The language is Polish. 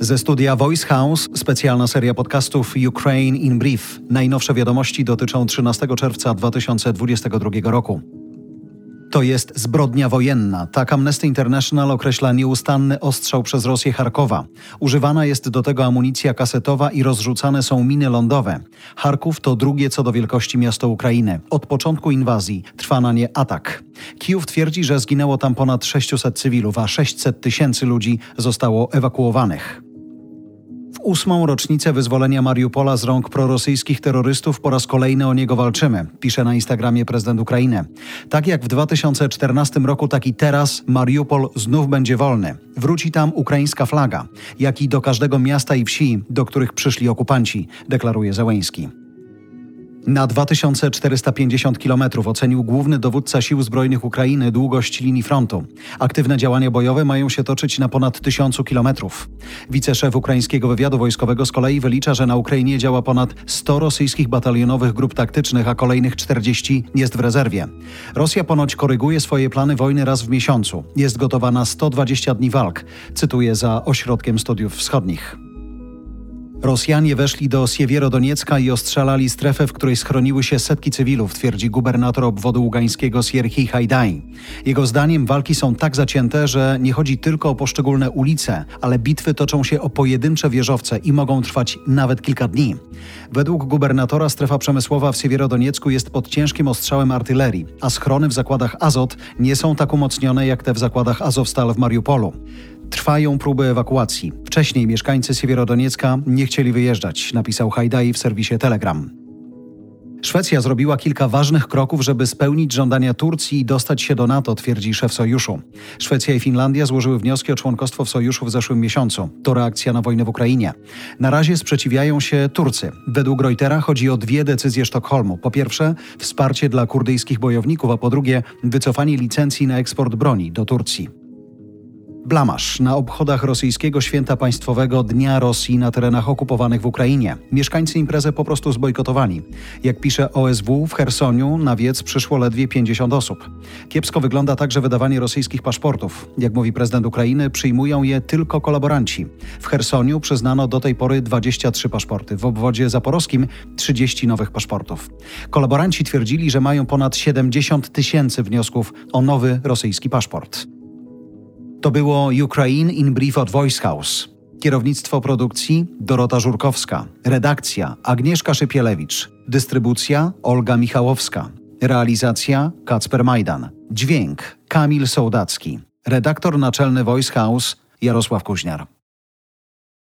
Ze studia Voice House specjalna seria podcastów Ukraine in Brief. Najnowsze wiadomości dotyczą 13 czerwca 2022 roku. To jest zbrodnia wojenna. Tak Amnesty International określa nieustanny ostrzał przez Rosję Charkowa. Używana jest do tego amunicja kasetowa i rozrzucane są miny lądowe. Charków to drugie co do wielkości miasto Ukrainy. Od początku inwazji trwa na nie atak. Kijów twierdzi, że zginęło tam ponad 600 cywilów, a 600 tysięcy ludzi zostało ewakuowanych ósmą rocznicę wyzwolenia Mariupola z rąk prorosyjskich terrorystów po raz kolejny o niego walczymy, pisze na Instagramie prezydent Ukrainy. Tak jak w 2014 roku, tak i teraz Mariupol znów będzie wolny. Wróci tam ukraińska flaga, jak i do każdego miasta i wsi, do których przyszli okupanci, deklaruje Zełęński. Na 2450 km ocenił główny dowódca Sił Zbrojnych Ukrainy długość linii frontu. Aktywne działania bojowe mają się toczyć na ponad 1000 km. Wiceszef ukraińskiego wywiadu wojskowego z kolei wylicza, że na Ukrainie działa ponad 100 rosyjskich batalionowych grup taktycznych, a kolejnych 40 jest w rezerwie. Rosja ponoć koryguje swoje plany wojny raz w miesiącu. Jest gotowa na 120 dni walk, cytuję za Ośrodkiem Studiów Wschodnich. Rosjanie weszli do Siewierodoniecka i ostrzelali strefę, w której schroniły się setki cywilów, twierdzi gubernator obwodu ługańskiego Sierhii Hajdaj. Jego zdaniem walki są tak zacięte, że nie chodzi tylko o poszczególne ulice, ale bitwy toczą się o pojedyncze wieżowce i mogą trwać nawet kilka dni. Według gubernatora strefa przemysłowa w Siewierodoniecku jest pod ciężkim ostrzałem artylerii, a schrony w zakładach Azot nie są tak umocnione jak te w zakładach Azowstal w Mariupolu. Trwają próby ewakuacji. Wcześniej mieszkańcy Siewierodoniecka nie chcieli wyjeżdżać, napisał Hajdai w serwisie Telegram. Szwecja zrobiła kilka ważnych kroków, żeby spełnić żądania Turcji i dostać się do NATO, twierdzi szef sojuszu. Szwecja i Finlandia złożyły wnioski o członkostwo w sojuszu w zeszłym miesiącu. To reakcja na wojnę w Ukrainie. Na razie sprzeciwiają się Turcy. Według Reutera chodzi o dwie decyzje Sztokholmu. Po pierwsze, wsparcie dla kurdyjskich bojowników, a po drugie, wycofanie licencji na eksport broni do Turcji. Blamasz na obchodach rosyjskiego święta państwowego Dnia Rosji na terenach okupowanych w Ukrainie. Mieszkańcy imprezę po prostu zbojkotowali. Jak pisze OSW, w Chersoniu na wiec przyszło ledwie 50 osób. Kiepsko wygląda także wydawanie rosyjskich paszportów. Jak mówi prezydent Ukrainy, przyjmują je tylko kolaboranci. W Chersoniu przyznano do tej pory 23 paszporty, w obwodzie zaporowskim 30 nowych paszportów. Kolaboranci twierdzili, że mają ponad 70 tysięcy wniosków o nowy rosyjski paszport. To było Ukraine in Brief od Voice House. Kierownictwo produkcji Dorota Żurkowska. Redakcja Agnieszka Szypielewicz. Dystrybucja Olga Michałowska. Realizacja Kacper Majdan. Dźwięk Kamil Sołdacki. Redaktor naczelny Voice House Jarosław Kuźniar.